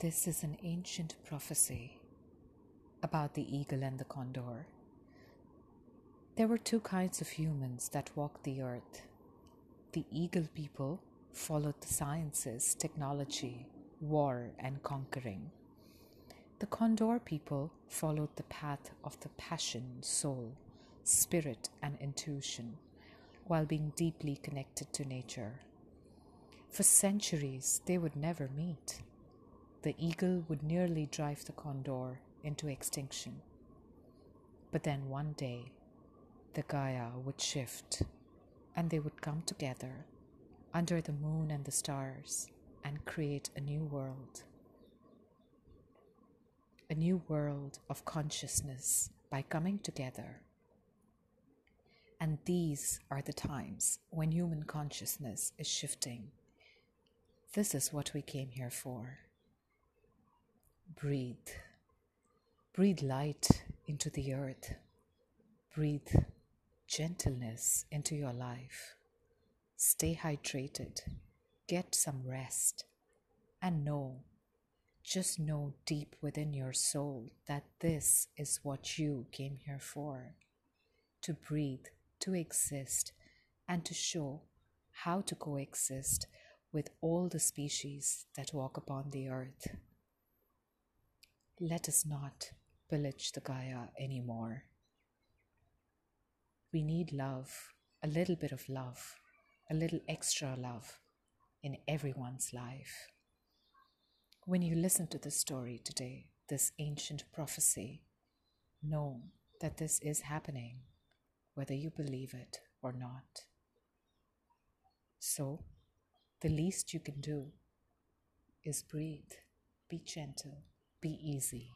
This is an ancient prophecy about the eagle and the condor. There were two kinds of humans that walked the earth. The eagle people followed the sciences, technology, war, and conquering. The condor people followed the path of the passion, soul, spirit, and intuition while being deeply connected to nature. For centuries, they would never meet. The eagle would nearly drive the condor into extinction. But then one day, the Gaia would shift and they would come together under the moon and the stars and create a new world. A new world of consciousness by coming together. And these are the times when human consciousness is shifting. This is what we came here for. Breathe. Breathe light into the earth. Breathe gentleness into your life. Stay hydrated. Get some rest. And know, just know deep within your soul that this is what you came here for to breathe, to exist, and to show how to coexist with all the species that walk upon the earth. Let us not pillage the Gaia anymore. We need love, a little bit of love, a little extra love in everyone's life. When you listen to this story today, this ancient prophecy, know that this is happening, whether you believe it or not. So, the least you can do is breathe, be gentle, be easy.